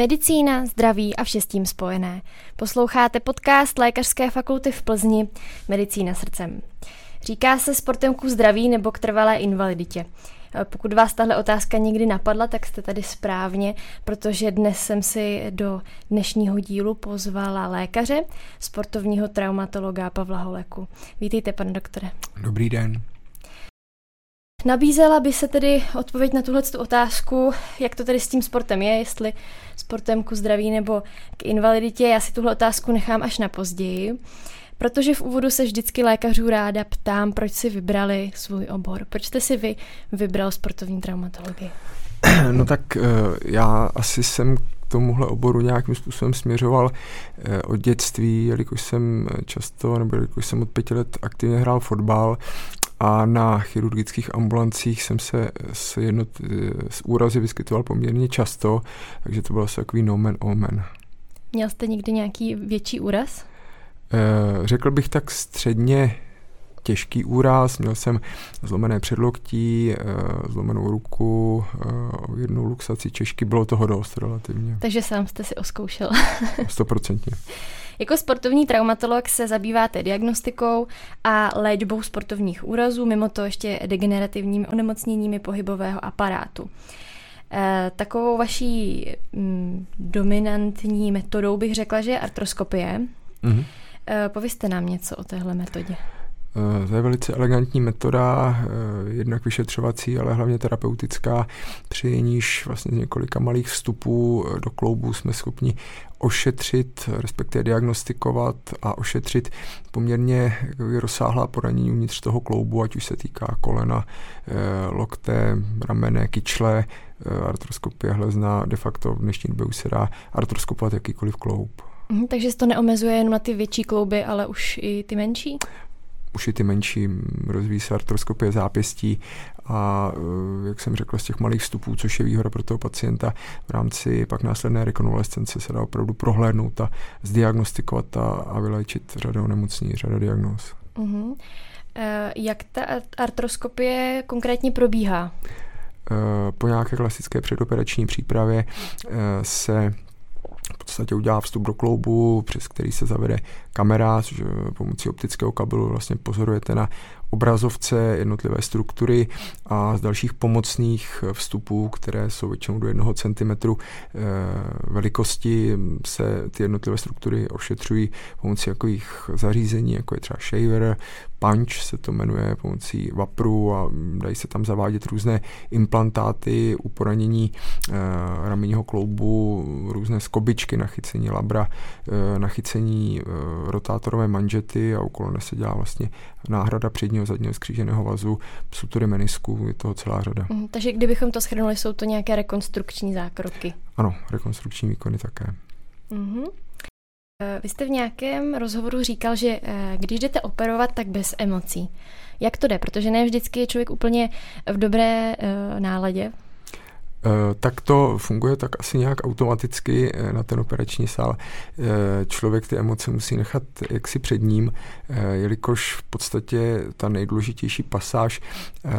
Medicína, zdraví a vše s tím spojené. Posloucháte podcast Lékařské fakulty v Plzni Medicína srdcem. Říká se sportem ku zdraví nebo k trvalé invaliditě. Pokud vás tahle otázka někdy napadla, tak jste tady správně, protože dnes jsem si do dnešního dílu pozvala lékaře, sportovního traumatologa Pavla Holeku. Vítejte, pane doktore. Dobrý den. Nabízela by se tedy odpověď na tuhle otázku, jak to tedy s tím sportem je, jestli sportem ku zdraví nebo k invaliditě. Já si tuhle otázku nechám až na později, protože v úvodu se vždycky lékařů ráda ptám, proč si vybrali svůj obor. Proč jste si vy vybral sportovní traumatologii? No tak eh, já asi jsem k tomuhle oboru nějakým způsobem směřoval eh, od dětství, jelikož jsem často, nebo jelikož jsem od pěti let aktivně hrál fotbal a na chirurgických ambulancích jsem se s, jednot, s úrazy vyskytoval poměrně často, takže to byl asi takový nomen omen. Měl jste někdy nějaký větší úraz? E, řekl bych tak středně těžký úraz, měl jsem zlomené předloktí, eh, zlomenou ruku, eh, jednu luxaci češky, bylo toho dost relativně. Takže sám jste si oskoušel. Stoprocentně. Jako sportovní traumatolog se zabýváte diagnostikou a léčbou sportovních úrazů, mimo to ještě degenerativními onemocněními pohybového aparátu. E, takovou vaší mm, dominantní metodou bych řekla, že je artroskopie. Mm-hmm. Povězte nám něco o téhle metodě. Eh, to je velice elegantní metoda, eh, jednak vyšetřovací, ale hlavně terapeutická, při níž vlastně z několika malých vstupů eh, do kloubu jsme schopni ošetřit, respektive diagnostikovat a ošetřit poměrně rozsáhlá poranění uvnitř toho kloubu, ať už se týká kolena, lokte, ramene, kyčle, artroskopie hlezna, de facto v dnešní době už se dá artroskopovat jakýkoliv kloub. Mhm, takže se to neomezuje jen na ty větší klouby, ale už i ty menší? Už i ty menší rozvíjí se artroskopie zápěstí a eh, jak jsem řekl, z těch malých vstupů, což je výhoda pro toho pacienta, v rámci pak následné rekonvalescence se dá opravdu prohlédnout a zdiagnostikovat a, a vylečit řadu onemocnění, řadu diagnóz. Uh-huh. Jak ta artroskopie konkrétně probíhá? Eh, po nějaké klasické předoperační přípravě se v podstatě udělá vstup do kloubu, přes který se zavede kamera, což pomocí optického kabelu vlastně pozorujete na obrazovce jednotlivé struktury a z dalších pomocných vstupů, které jsou většinou do jednoho centimetru eh, velikosti, se ty jednotlivé struktury ošetřují pomocí takových zařízení, jako je třeba shaver, punch se to jmenuje pomocí vapru a dají se tam zavádět různé implantáty u poranění e, ramenního kloubu, různé skobičky na chycení labra, e, na chycení e, rotátorové manžety a u kolene se dělá vlastně náhrada předního zadního skříženého vazu, sutury menisku, je toho celá řada. Mm, takže kdybychom to shrnuli, jsou to nějaké rekonstrukční zákroky? Ano, rekonstrukční výkony také. Mm-hmm. Vy jste v nějakém rozhovoru říkal, že eh, když jdete operovat, tak bez emocí. Jak to jde? Protože ne vždycky je člověk úplně v dobré uh, náladě. Eh, tak to funguje tak asi nějak automaticky eh, na ten operační sál. Eh, člověk ty emoce musí nechat jaksi před ním, jelikož v podstatě ta nejdůležitější pasáž,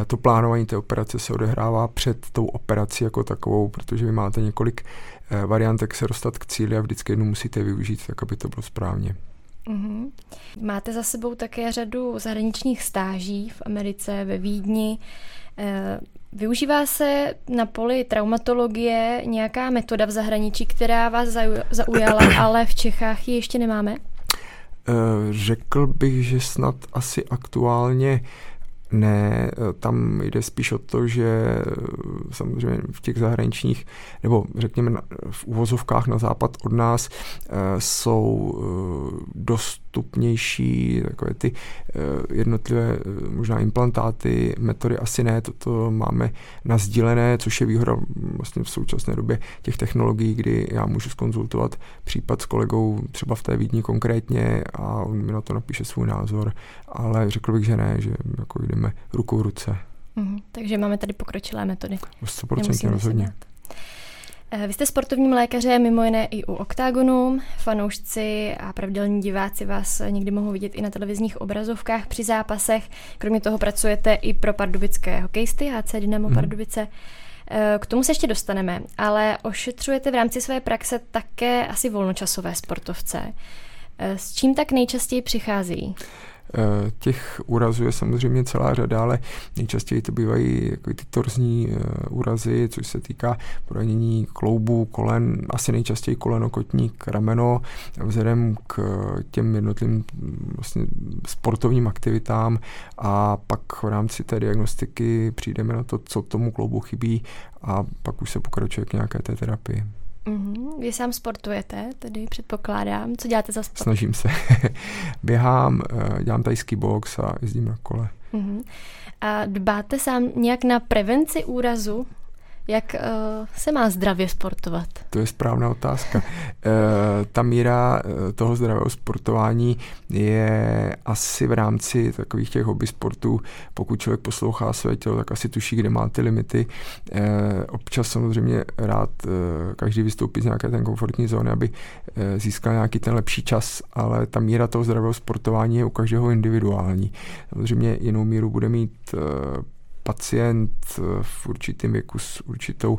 to plánování té operace se odehrává před tou operací jako takovou, protože vy máte několik variant, jak se dostat k cíli a vždycky jednu musíte využít, tak aby to bylo správně. Mm-hmm. Máte za sebou také řadu zahraničních stáží v Americe, ve Vídni. Využívá se na poli traumatologie nějaká metoda v zahraničí, která vás zaujala, ale v Čechách ji ještě nemáme? Eh, řekl bych, že snad asi aktuálně ne, tam jde spíš o to, že eh, samozřejmě v těch zahraničních, nebo řekněme v uvozovkách na západ od nás eh, jsou eh, dostupnější takové ty jednotlivé možná implantáty, metody asi ne, toto máme nazdílené, což je výhoda vlastně v současné době těch technologií, kdy já můžu skonzultovat případ s kolegou třeba v té Vídni konkrétně a on mi na to napíše svůj názor, ale řekl bych, že ne, že jako jdeme jdeme ruku v ruce. Mm, takže máme tady pokročilé metody. 100% rozhodně. Eh, vy jste sportovním lékařem, mimo jiné i u OKTAGONu. Fanoušci a pravidelní diváci vás někdy mohou vidět i na televizních obrazovkách při zápasech. Kromě toho pracujete i pro pardubické hokejisty HC Dynamo mm. Pardubice. K tomu se ještě dostaneme, ale ošetřujete v rámci své praxe také asi volnočasové sportovce. S čím tak nejčastěji přichází? Eh, těch úrazů je samozřejmě celá řada, ale nejčastěji to bývají jako ty torzní eh, úrazy, což se týká poranění kloubů, kolen, asi nejčastěji koleno, kotník, rameno, vzhledem k těm jednotlivým vlastně sportovním aktivitám a pak v rámci té diagnostiky přijdeme na to, co tomu kloubu chybí a pak už se pokračuje k nějaké té terapii. Mm-hmm. Vy sám sportujete, tedy předpokládám. Co děláte za sport? Snažím se. Běhám, eh, dělám tajský box a jezdím na kole. Mm-hmm. A dbáte sám nějak na prevenci úrazu? Jak uh, se má zdravě sportovat? To je správná otázka. uh, ta míra uh, toho zdravého sportování je asi v rámci takových těch hobby sportů, pokud člověk poslouchá své tělo, tak asi tuší, kde má ty limity. Uh, občas samozřejmě rád uh, každý vystoupí z nějaké ten komfortní zóny, aby uh, získal nějaký ten lepší čas, ale ta míra toho zdravého sportování je u každého individuální. Samozřejmě jinou míru bude mít uh, pacient eh, v určitém věku s určitou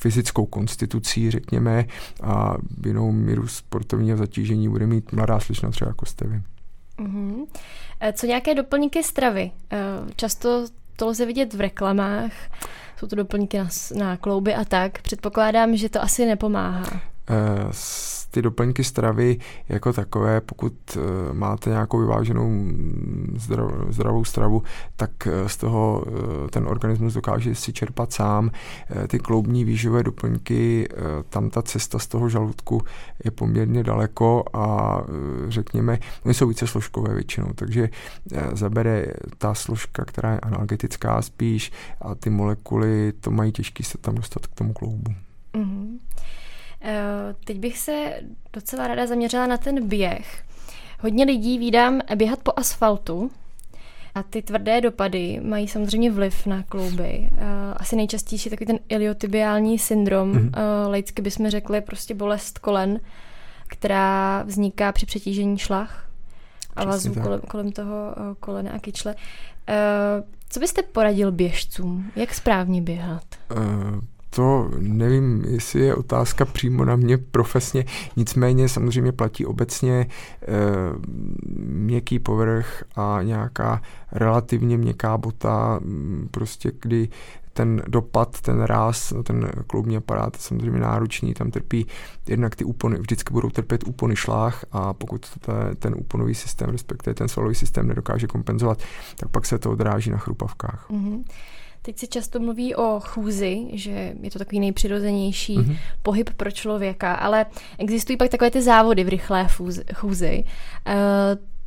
fyzickou konstitucí, řekněme, a jinou míru sportovního zatížení bude mít mladá slečna třeba jako jste vy. Mm-hmm. Co nějaké doplňky stravy? Eh, často to lze vidět v reklamách, jsou to doplňky na, na klouby a tak. Předpokládám, že to asi nepomáhá ty doplňky stravy jako takové, pokud eh, máte nějakou vyváženou mm, zdravou stravu, tak eh, z toho eh, ten organismus dokáže si čerpat sám. Ty kloubní výživové doplňky, tam ta cesta z toho žaludku je poměrně daleko a řekněme, oni jsou více složkové většinou, takže zabere ta složka, která je analgetická spíš a ty molekuly to mají těžký se tam dostat k tomu kloubu. Mm-hmm. Eh, teď bych se docela ráda zaměřila na ten běh. Hodně lidí vídám běhat po asfaltu a ty tvrdé dopady mají samozřejmě vliv na klouby. Eh, asi nejčastější je takový ten iliotibiální syndrom, mm-hmm. lejcky bychom řekli prostě bolest kolen, která vzniká při přetížení šlach a vazů kolem, kolem toho kolena a kyčle. Co byste poradil běžcům? Jak správně běhat? Uh to nevím, jestli je otázka přímo na mě profesně, nicméně samozřejmě platí obecně e, měkký povrch a nějaká relativně měkká bota, prostě kdy ten dopad, ten ráz, ten kloubní aparát je samozřejmě náročný, tam trpí jednak ty úpony, vždycky budou trpět úpony šlách a pokud ten úponový systém, respektive ten svalový systém nedokáže kompenzovat, tak pak se to odráží na chrupavkách. Mm-hmm. Teď se často mluví o chůzi, že je to takový nejpřirozenější mm-hmm. pohyb pro člověka, ale existují pak takové ty závody v rychlé chůzi. Uh,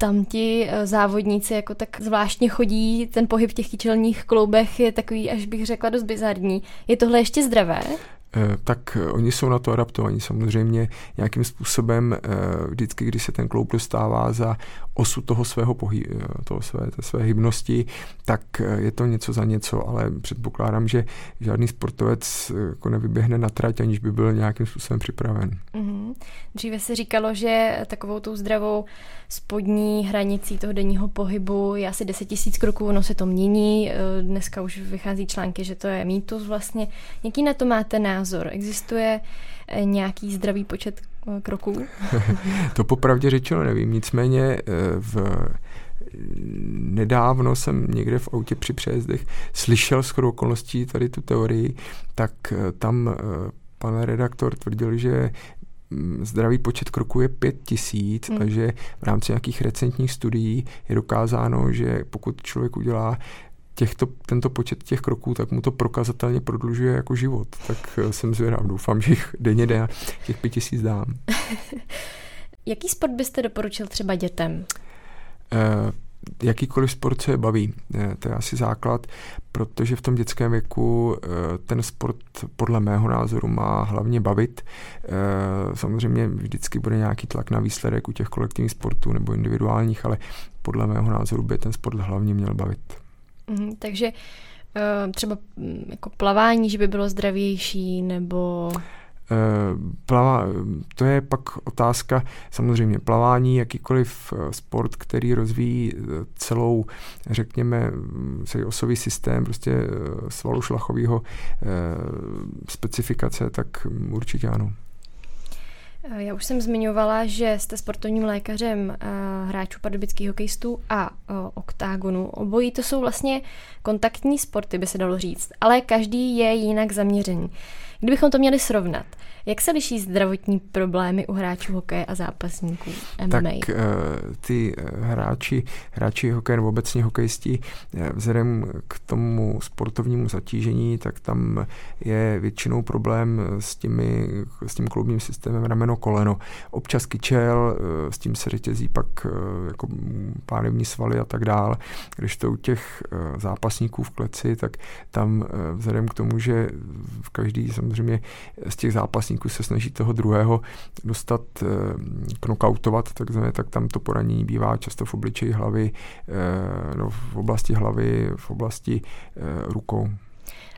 tam ti eh, závodníci jako tak zvláštně chodí, ten pohyb v těch kyčelních kloubech je takový, až bych řekla, dost bizarní. Je tohle ještě zdravé? Eh, tak eh, oni jsou na to adaptovaní. Samozřejmě nějakým způsobem eh, vždycky, když se ten kloub dostává za osu toho svého pohy, toho své, té své hybnosti, tak je to něco za něco, ale předpokládám, že žádný sportovec jako nevyběhne na trať, aniž by byl nějakým způsobem připraven. Mm-hmm. Dříve se říkalo, že takovou tou zdravou spodní hranicí toho denního pohybu je asi 10 000 kroků, ono se to mění, dneska už vychází články, že to je mýtus vlastně. Jaký na to máte názor? Existuje eh, nějaký zdravý počet eh, kroků? to popravdě řečeno nevím, nicméně eh, v nedávno jsem někde v autě při přejezdech slyšel skoro okolností tady tu teorii, tak tam pan redaktor tvrdil, že mm, zdravý počet kroků je pět tisíc hmm. takže v rámci nějakých recentních studií je dokázáno, že pokud člověk udělá těchto, tento počet těch kroků, tak mu to prokazatelně prodlužuje jako život. Tak eh, jsem zvědav, doufám, že jich denně jde těch pět tisíc dám. Jaký sport byste doporučil třeba dětem? Uh, jakýkoliv sport, co je baví. Eh, to je asi základ, protože v tom dětském věku ten sport podle mého názoru má hlavně bavit. Samozřejmě vždycky bude nějaký tlak na výsledek u těch kolektivních sportů nebo individuálních, ale podle mého názoru by ten sport hlavně měl bavit. Mm, takže uh, třeba mm, jako plavání, že by bylo zdravější, nebo... Plava, to je pak otázka, samozřejmě plavání, jakýkoliv sport, který rozvíjí celou, řekněme, celý osový systém, prostě svalu šlachového specifikace, tak určitě ano. Eh, já už jsem zmiňovala, že jste sportovním lékařem uh, hráčů pardubických hokejistů a uh, oktágonu. Obojí to jsou vlastně kontaktní sporty, by se dalo říct, ale každý je jinak zaměřený. Kdybychom to měli srovnat, jak se liší zdravotní problémy u hráčů hokeje a zápasníků MMA? Tak uh, ty hráči, hráči hokeje nebo obecně hokejisti vzhledem k tomu sportovnímu zatížení, tak tam je většinou problém s, těmi, s tím kloubním systémem rameno koleno. Občas kyčel, s tím se řetězí pak jako pánevní svaly a tak dál. Když to u těch zápasníků v kleci, tak tam vzhledem k tomu, že každý samozřejmě z těch zápasníků se snaží toho druhého dostat, eh, knockoutovat, takzvané, tak tam to poranění bývá často v obličeji hlavy, eh, no, v oblasti hlavy, v oblasti eh, rukou.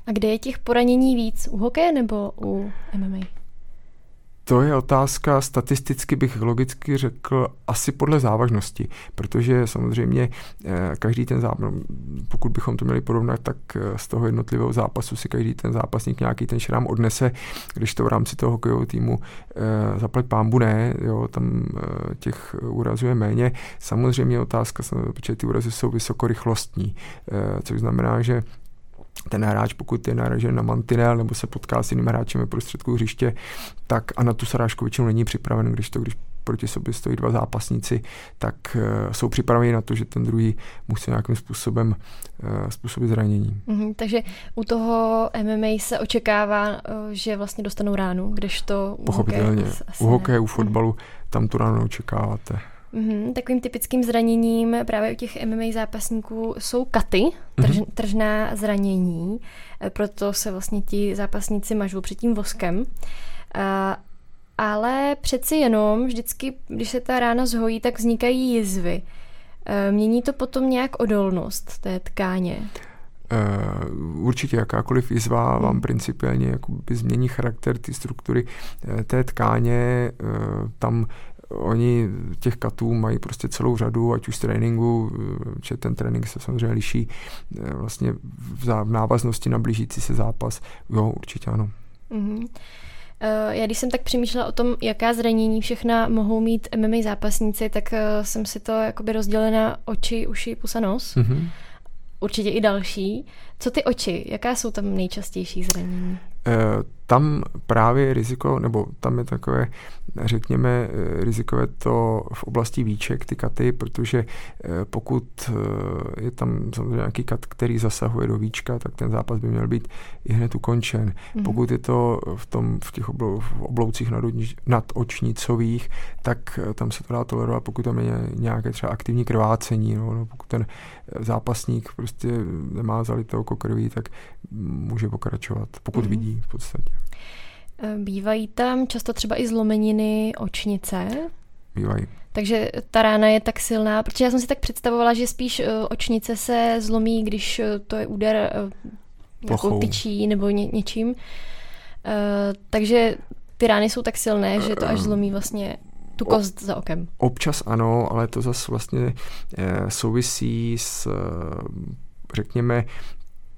A kde je těch poranění víc? U hokeje nebo u MMA? To je otázka, statisticky bych logicky řekl asi podle závažnosti, protože samozřejmě eh, každý ten zápas, pokud bychom to měli porovnat, tak eh, z toho jednotlivého zápasu si každý ten zápasník nějaký ten šrám odnese, když to v rámci toho hokejového týmu eh, zaplať pámbu ne, jo, tam těch úrazů je méně. Samozřejmě otázka, protože ty úrazy jsou vysokorychlostní, což znamená, že ten hráč, pokud je naražen na mantinel nebo se potká s jiným hráčem ve prostředku hřiště, tak a na tu srážku většinou není připraven, když to, když proti sobě stojí dva zápasníci, tak uh, jsou připraveni na to, že ten druhý musí nějakým způsobem uh, způsobit zranění. Mm-hmm, takže u toho MMA se očekává, uh, že vlastně dostanou ránu, když to u Pochopitelně. Hokeje u hokeje, u fotbalu, mm-hmm. tam tu ránu neočekáváte. Mm-hmm, takovým typickým zraněním právě u těch MMA zápasníků jsou katy, trž, mm-hmm. tržná zranění, eh, proto se vlastně ti zápasníci mažou před tím voskem. Uh, ale přeci jenom vždycky, když se ta rána zhojí, tak vznikají jizvy. Uh, mění to potom nějak odolnost té tkáně? Uh, určitě jakákoliv jizva vám principiálně jakoby změní charakter ty struktury té tkáně. Uh, tam oni těch katů mají prostě celou řadu, ať už z tréninku, že ten trénink se samozřejmě liší eh, vlastně v návaznosti na blížící se zápas. Jo, určitě ano. Mm-hmm. Já když jsem tak přemýšlela o tom, jaká zranění všechna mohou mít MMA zápasníci, tak eh, jsem si to jakoby rozdělena oči, uši, pusa, nos. Mm-hmm. Určitě i další. Co ty oči? Jaká jsou tam nejčastější zranění? tam právě riziko, nebo tam je takové, řekněme, eh, rizikové to v oblasti výček, ty katy, protože eh, pokud eh, je tam samozřejmě nějaký kat, který zasahuje do výčka, tak ten zápas by měl být i hned ukončen. Mm. Pokud je to v, tom, v těch oblou, v obloucích nadočnicových, tak tam se to dá tolerovat, pokud tam je nějaké třeba aktivní krvácení, no, no, pokud ten zápasník prostě nemá zalité oko krví, tak může pokračovat, pokud mm. vidí v podstatě. Eh, bývají tam často třeba i zlomeniny očnice. Bývají. Takže ta rána je tak silná, protože já jsem si tak představovala, že spíš eh, očnice se zlomí, když eh, to je úder jako tyčí nebo ně, něčím. Takže ty rány jsou tak silné, že to až zlomí vlastně tu kost za okem. Občas ano, ale to zase vlastně souvisí s řekněme,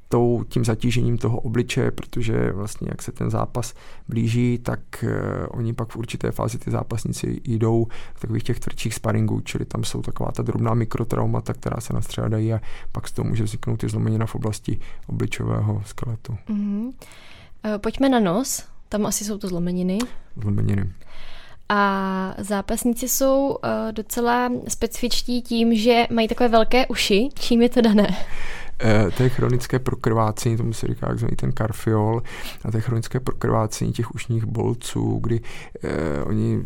tou, tím zatížením toho obličeje, protože vlastně jak se ten zápas blíží, tak uh, oni pak v určité fázi ty zápasníci jdou v takových těch tvrdších sparingů, čili tam jsou taková ta drobná mikrotraumata, která se nastřádají a pak z toho může vzniknout i zlomenina v oblasti obličového skeletu. Mm-hmm. Pojďme na nos, tam asi jsou to zlomeniny. Zlomeniny. A zápasníci jsou uh, docela specifičtí tím, že mají takové velké uši. Čím je to dané? Eh, to je chronické prokrvácení, tomu se říká takzvaný ten karfiol, a to je chronické prokrvácení těch ušních bolců, kdy eh, oni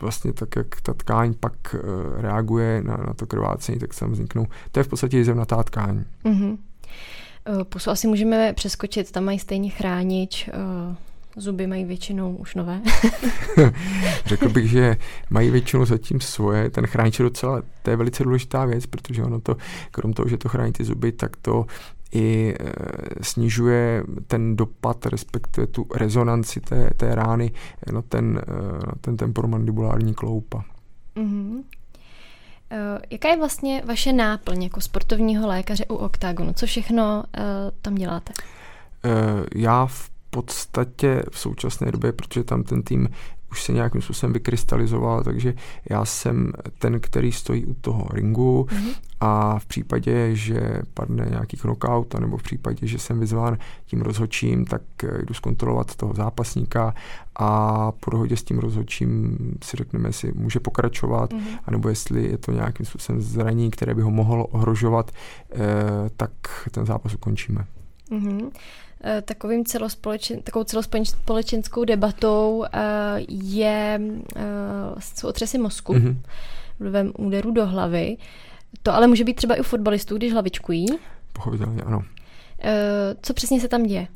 vlastně tak, jak ta tkáň pak eh, reaguje na, na to krvácení, tak tam vzniknou, to je v podstatě jizevnatá tkáň. Mm-hmm. Pusu asi můžeme přeskočit, tam mají stejně chránič, Zuby mají většinou už nové. Řekl bych, že mají většinou zatím svoje. Ten chránič je docela, to je velice důležitá věc, protože ono to, krom toho, že to chrání ty zuby, tak to i snižuje ten dopad, respektive tu rezonanci té, té rány na ten, na ten temporomandibulární kloupa. Mm-hmm. Jaká je vlastně vaše náplň jako sportovního lékaře u OKTAGONu? Co všechno uh, tam děláte? Já v podstatě v současné době, protože tam ten tým už se nějakým způsobem vykrystalizoval, takže já jsem ten, který stojí u toho ringu mm-hmm. a v případě, že padne nějaký knockout, nebo v případě, že jsem vyzván tím rozhodčím, tak jdu zkontrolovat toho zápasníka a po dohodě s tím rozhodčím si řekneme, jestli může pokračovat, mm-hmm. anebo jestli je to nějakým způsobem zranění, které by ho mohlo ohrožovat, eh, tak ten zápas ukončíme. Mm-hmm. Eh, takovým celospolečen, takovou celospolečenskou debatou eh, je, eh, jsou otřesy mozku mm-hmm. vlivem úderu do hlavy. To ale může být třeba i u fotbalistů, když hlavičkují. Pochopitelně, ano. Co přesně se tam děje?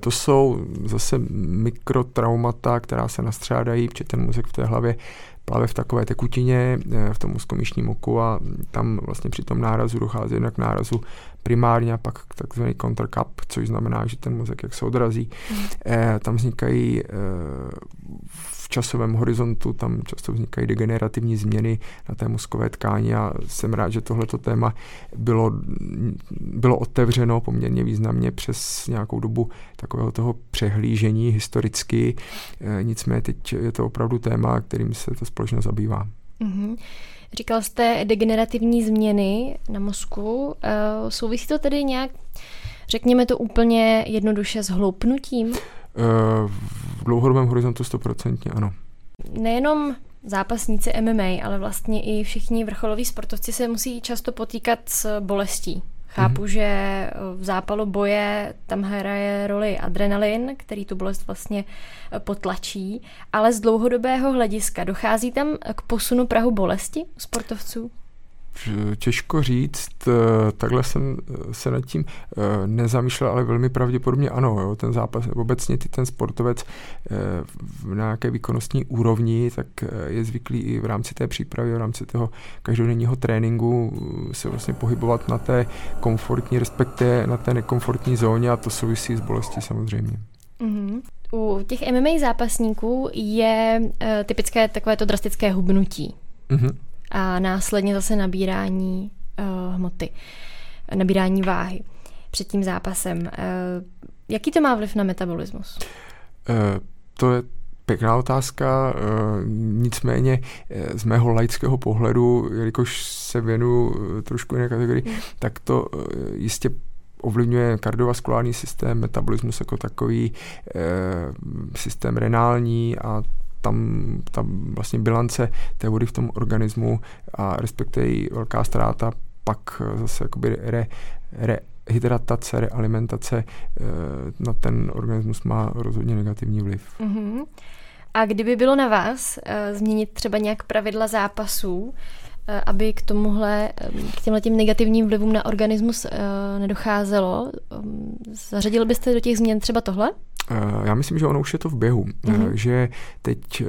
To jsou zase mikrotraumata, která se nastřádají, protože ten mozek v té hlavě plave v takové tekutině v tom úzkomíšním oku a tam vlastně při tom nárazu dochází jednak k nárazu primárně a pak takzvaný countercap, což znamená, že ten mozek jak se odrazí. Mm. Eh, tam vznikají eh, v časovém horizontu, tam často vznikají degenerativní změny na té mozkové tkáni a jsem rád, že tohleto téma bylo, bylo otevřeno poměrně významně přes nějakou dobu takového toho přehlížení historicky. Eh, nicméně teď je to opravdu téma, kterým se ta společnost zabývá. Mm-hmm. Říkal jste degenerativní změny na mozku. Eh, souvisí to tedy nějak, řekněme to úplně jednoduše, s hloupnutím? Eh, v dlouhodobém horizontu stoprocentně ano. Nejenom zápasníci MMA, ale vlastně i všichni vrcholoví sportovci se musí často potýkat s bolestí. Chápu, mm-hmm. že v zápalu boje tam hraje roli adrenalin, který tu bolest vlastně eh, potlačí, ale z dlouhodobého hlediska dochází tam k posunu prahu bolesti u sportovců? Těžko říct, eh, takhle jsem eh, se nad tím eh, nezamýšlel, ale velmi pravděpodobně ano. Jo. Ten zápas, obecně ty, ten sportovec v nějaké výkonnostní úrovni, tak je zvyklý i v rámci té přípravy, v rámci toho každodenního tréninku se vlastně pohybovat na té komfortní, respektive na té nekomfortní zóně a to souvisí s bolestí samozřejmě. Mm-hmm. U těch MMA zápasníků je uh, typické takovéto drastické hubnutí. Mm-hmm a následně zase nabírání uh, hmoty, nabírání váhy před tím zápasem. Uh, jaký to má vliv na metabolismus? Uh, to je pěkná otázka, nicméně z mého laického pohledu, jelikož se věnu trošku jiné kategorii, hmm. tak to jistě ovlivňuje kardiovaskulární systém, metabolismus jako takový, systém renální a tam ta vlastně bilance té vody v tom organismu a respektive její velká ztráta pak zase jakoby re, re, hydratace, realimentace eh, na ten organismus má rozhodně negativní vliv. Mm-hmm. A kdyby bylo na vás uh, změnit třeba nějak pravidla zápasů, aby k tomuhle, k těmhle těm negativním vlivům na organismus nedocházelo, zařadil byste do těch změn třeba tohle? Já myslím, že ono už je to v běhu, mm-hmm. že teď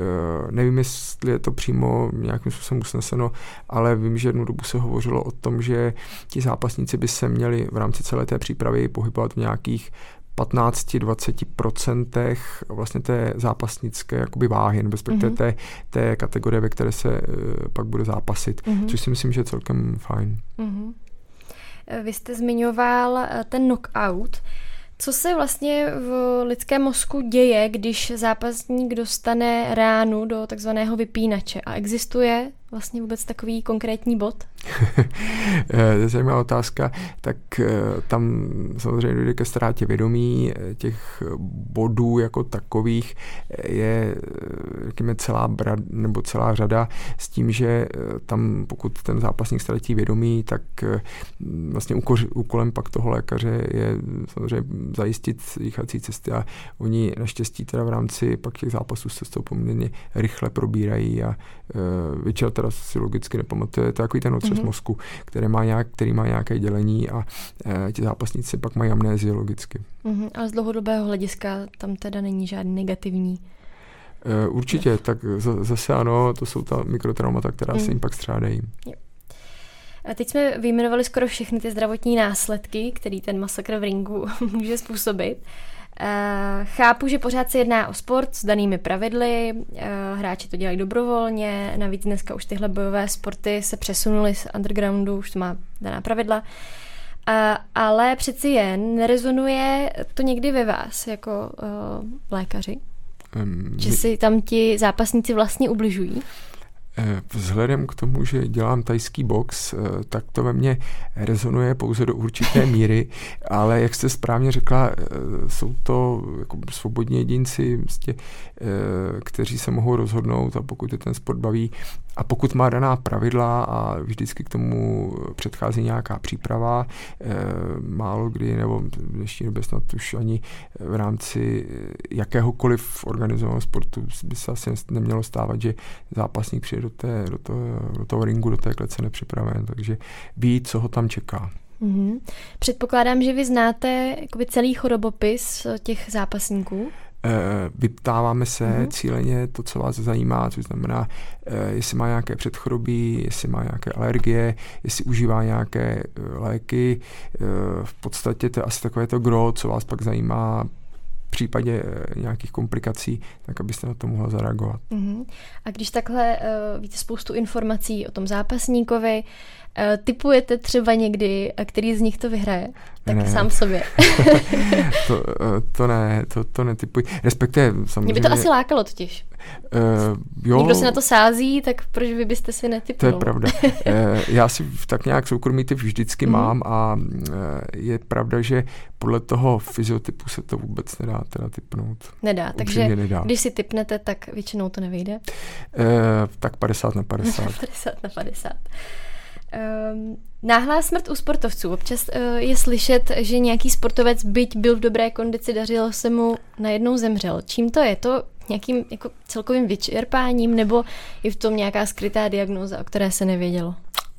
nevím, jestli je to přímo nějakým způsobem usneseno, ale vím, že jednu dobu se hovořilo o tom, že ti zápasníci by se měli v rámci celé té přípravy pohybovat v nějakých 15-20% vlastně té zápasnické jakoby váhy, nebo respektive mm-hmm. té, té kategorie, ve které se uh, pak bude zápasit, mm-hmm. což si myslím, že je celkem fajn. Mm-hmm. Vy jste zmiňoval ten knockout. Co se vlastně v lidském mozku děje, když zápasník dostane ránu do takzvaného vypínače? A existuje vlastně vůbec takový konkrétní bod? Eh, to je zajímavá otázka. Tak eh, tam samozřejmě dojde ke ztrátě vědomí. Eh, těch bodů jako takových je řekněme, celá, brad, nebo celá řada s tím, že tam pokud ten zápasník ztratí vědomí, tak vlastně úkolem pak toho lékaře je samozřejmě zajistit dýchací cesty a oni naštěstí teda v rámci pak těch zápasů se to poměrně rychle probírají a většina teda si logicky nepamatuje, to je takový ten otřes mm-hmm. mozku, který má, nějak, který má nějaké dělení a e, ti zápasníci pak mají amnézii logicky. Mm-hmm. A z dlouhodobého hlediska tam teda není žádný negativní e, Určitě, tak zase ano, to jsou ta mikrotraumata, která mm. se jim pak střádají. Jo. Teď jsme vyjmenovali skoro všechny ty zdravotní následky, který ten masakr v ringu může způsobit. Chápu, že pořád se jedná o sport s danými pravidly, eh, hráči to dělají dobrovolně, navíc dneska už tyhle bojové sporty se přesunuly z undergroundu, už to má daná pravidla. Ale přeci jen nerezonuje to někdy ve vás jako uh, lékaři? Um, že si tam ti zápasníci vlastně ubližují? Vzhledem k tomu, že dělám tajský box, eh, tak to ve mně rezonuje pouze do určité míry, ale jak jste správně řekla, eh, jsou to jako svobodní jedinci, vlastně, kteří se mohou rozhodnout a pokud je ten sport baví a pokud má daná pravidla a vždycky k tomu předchází nějaká příprava, málo kdy, nebo v dnešní době snad už ani v rámci jakéhokoliv organizovaného sportu by se asi nemělo stávat, že zápasník přijde do, té, do, toho, do toho ringu, do té klece nepřipraven, takže ví, co ho tam čeká. Mm-hmm. Předpokládám, že vy znáte jakoby celý chorobopis těch zápasníků. E, vyptáváme se mm-hmm. cíleně to, co vás zajímá, což znamená, e, jestli má nějaké předchorobí, jestli má nějaké alergie, jestli užívá nějaké e, léky. V podstatě to je asi takové to gro, co vás pak zajímá v případě eh, nějakých komplikací, tak abyste na to mohla zareagovat. Uh-huh. A když takhle uh, víte spoustu informací o tom zápasníkovi, uh, typujete třeba někdy, který z nich to vyhraje? Tak ne. sám sobě. to, uh, to ne, to, to netypuji. Respektive samozřejmě... Mě by to asi lákalo totiž. Uh, jo. Někdo si na to sází, tak proč vy byste si netypnul? To je pravda. uh, já si tak nějak soukromý typ vždycky mm. mám a uh, je pravda, že podle toho fyziotypu se to vůbec nedá teda typnout. Nedá, takže nedá. když si typnete, tak většinou to nevyjde? Uh, tak 50 na 50. 50 na 50. Um, náhlá smrt u sportovců. Občas uh, je slyšet, že nějaký sportovec, byť byl v dobré kondici, dařilo se mu, najednou zemřel. Čím to je? To nějakým jako celkovým vyčerpáním, nebo je v tom nějaká skrytá diagnóza, o které se nevědělo?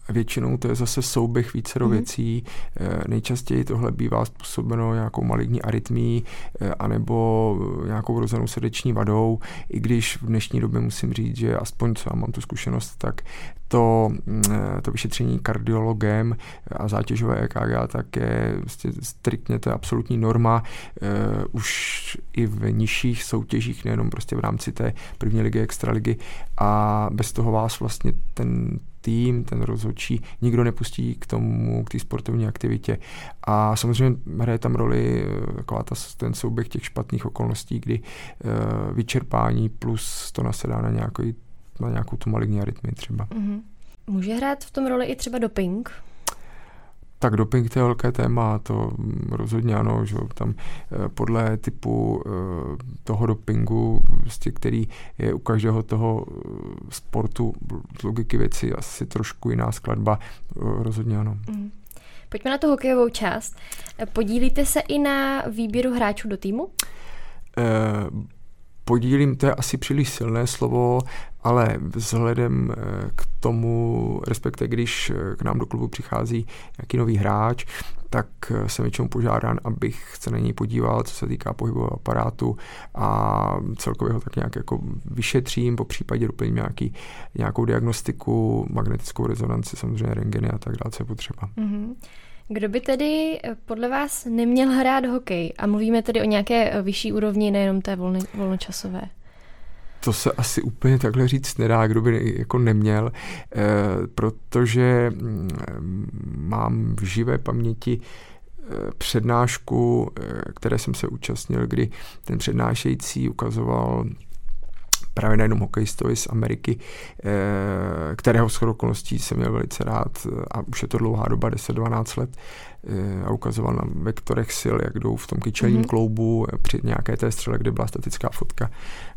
Většinou to je zase souběh více mm. věcí. Eh, nejčastěji tohle bývá způsobeno nějakou maligní arytmí eh, anebo nějakou vrozenou srdeční vadou, i když v dnešní době musím říct, že aspoň co já mám tu zkušenost, tak to, mm, eh, to vyšetření kardiologem a zátěžové EKG tak je vlastně striktně to je absolutní norma uh, už i v nižších soutěžích, nejenom prostě v rámci té první ligy, extraligy a bez toho vás vlastně ten tým, ten rozhodčí, nikdo nepustí k tomu, k té sportovní aktivitě. A samozřejmě hraje tam roli eh, taková ta, ten souběh těch špatných okolností, kdy uh, vyčerpání plus to nasedá na, nějaký, na nějakou tu maligní arytmii třeba. Mm-hmm. Může hrát v tom roli i třeba doping? Tak doping to je velké téma, to rozhodně ano, že tam eh, podle typu eh, toho dopingu, vlastně, který je u každého toho eh, sportu z logiky věci asi trošku jiná skladba, rozhodně ano. Mm. Pojďme na tu hokejovou část. Podílíte se i na výběru hráčů do týmu? podílím, to je asi příliš silné slovo, ale vzhledem eh, k tomu, respektive když eh, k nám do klubu přichází nějaký nový hráč, tak eh, jsem většinou požádán, abych se na něj podíval, co se týká pohybového aparátu a celkově ho tak nějak jako vyšetřím, po případě doplním nějaký, nějakou diagnostiku, magnetickou rezonanci, samozřejmě rengeny a tak dále, co je potřeba. Mm-hmm. Kdo by tedy podle vás neměl hrát hokej? A mluvíme tedy o nějaké vyšší úrovni, nejenom té volny, volnočasové. To se asi úplně takhle říct nedá, kdo by jako neměl, eh, protože mm, mám v živé paměti přednášku, které jsem se účastnil, kdy ten přednášející ukazoval právě na jednom hokejistovi z Ameriky, eh, kterého shodou okolností jsem měl velice rád a už je to dlouhá doba, 10-12 let eh, a ukazoval na vektorech sil, jak jdou v tom kyčelním mm-hmm. kloubu při nějaké té střele, kde byla statická fotka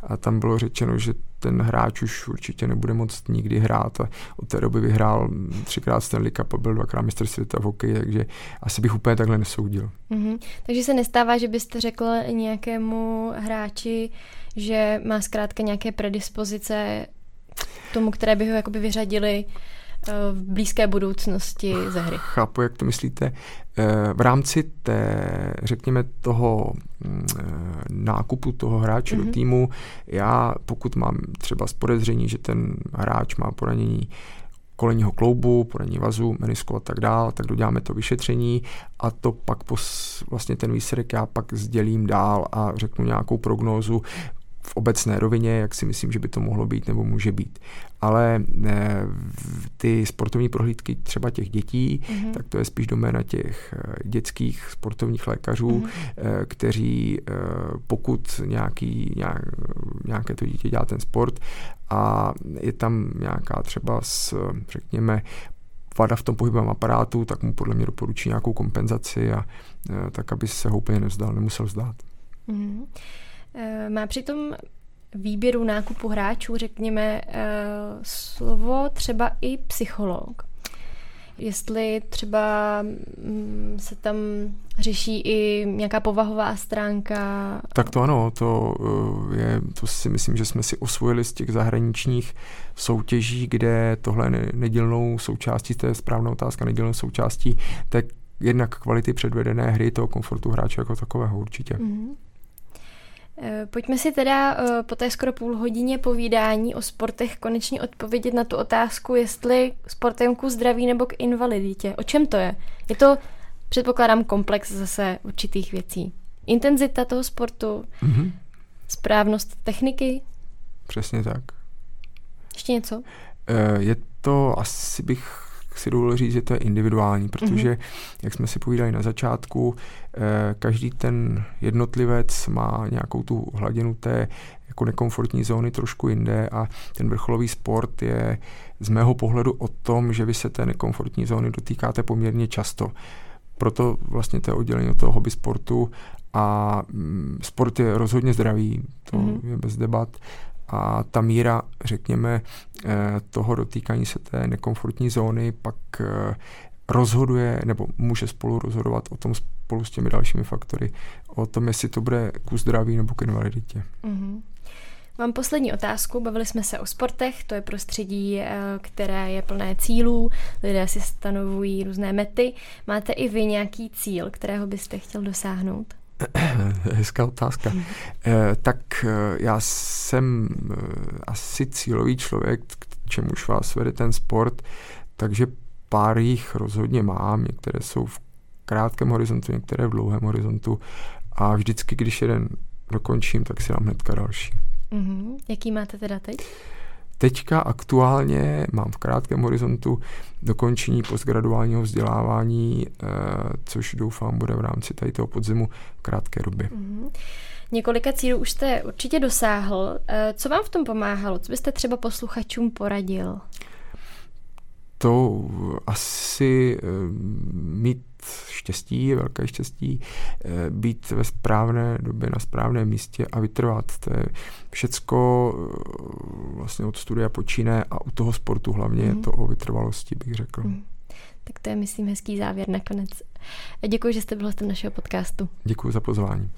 a tam bylo řečeno, že ten hráč už určitě nebude moct nikdy hrát a od té doby vyhrál třikrát Stanley Cup a byl dvakrát mistr světa v hokeji, takže asi bych úplně takhle nesoudil. Mm-hmm. Takže se nestává, že byste řekl nějakému hráči, že má zkrátka nějaké predispozice tomu, které by ho jakoby vyřadili eh, v blízké budoucnosti ze hry. Chápu, jak to myslíte. Eh, v rámci té, řekněme, toho mm, eh, nákupu toho hráče mm-hmm. do týmu, já pokud mám třeba z podezření, že ten hráč má poranění kolenního kloubu, poradní vazu, menisku a tak dále, tak doděláme to vyšetření a to pak pos, vlastně ten výsledek já pak sdělím dál a řeknu nějakou prognózu, v obecné rovině, jak si myslím, že by to mohlo být nebo může být. Ale eh, ty sportovní prohlídky třeba těch dětí, mm-hmm. tak to je spíš doména těch eh, dětských sportovních lékařů, mm-hmm. kteří pokud nějaký, nějak, nějaké to dítě dělá ten sport a je tam nějaká třeba s, řekněme, vada v tom pohybovém aparátu, tak mu podle mě doporučí nějakou kompenzaci a tak, aby se ho úplně nevzdal, nemusel vzdát. Mm-hmm. Eh, má přitom výběru nákupu hráčů, řekněme, eh, slovo třeba i psycholog. Jestli třeba mm, se tam řeší i nějaká povahová stránka. Tak to ano, to eh, je, to si myslím, že jsme si osvojili z těch zahraničních soutěží, kde tohle je nedílnou součástí, to je správná otázka, nedílnou součástí tak jednak kvality předvedené hry, toho komfortu hráče jako takového určitě. Mm-hmm. Eh, pojďme si teda eh, po té skoro půl hodině povídání o sportech konečně odpovědět na tu otázku, jestli sportem zdraví nebo k invaliditě. O čem to je? Je to, předpokládám, komplex zase určitých věcí. Intenzita toho sportu, mm-hmm. správnost techniky? Přesně tak. Ještě něco? Eh, je to, asi bych si dovolil říct, že to je individuální, protože, mm-hmm. jak jsme si povídali na začátku, eh, každý ten jednotlivec má nějakou tu hladinu té jako nekomfortní zóny trošku jinde a ten vrcholový sport je z mého pohledu o tom, že vy se té nekomfortní zóny dotýkáte poměrně často. Proto vlastně to je oddělení od toho hobby sportu a mm, sport je rozhodně zdravý, to mm-hmm. je bez debat a ta míra, řekněme, eh, toho dotýkání se té nekomfortní zóny pak eh, rozhoduje nebo může spolu rozhodovat o tom spolu s těmi dalšími faktory, o tom, jestli to bude ku zdraví nebo k invaliditě. Mm-hmm. Mám poslední otázku. Bavili jsme se o sportech, to je prostředí, eh, které je plné cílů, lidé si stanovují různé mety. Máte i vy nějaký cíl, kterého byste chtěl dosáhnout? Hezká otázka. Eh, tak eh, já jsem eh, asi cílový člověk, k čemuž vás vede ten sport, takže pár jich rozhodně mám, některé jsou v krátkém horizontu, některé v dlouhém horizontu a vždycky, když jeden dokončím, tak si dám hnedka další. Mm-hmm. Jaký máte teda teď? Teďka aktuálně mám v krátkém horizontu dokončení postgraduálního vzdělávání, eh, což doufám bude v rámci tady toho podzimu v krátké době. Mm-hmm. Několika cílů už jste určitě dosáhl. Eh, co vám v tom pomáhalo? Co byste třeba posluchačům poradil? To asi eh, mít štěstí, velké štěstí, eh, být ve správné době na správném místě a vytrvat. To je všecko eh, vlastně od studia počíne a u toho sportu hlavně mm. je mhm. to o vytrvalosti, bych řekl. Mm. Tak to je, myslím, hezký závěr nakonec. Děkuji, že jste byl hostem našeho podcastu. Děkuji za pozvání.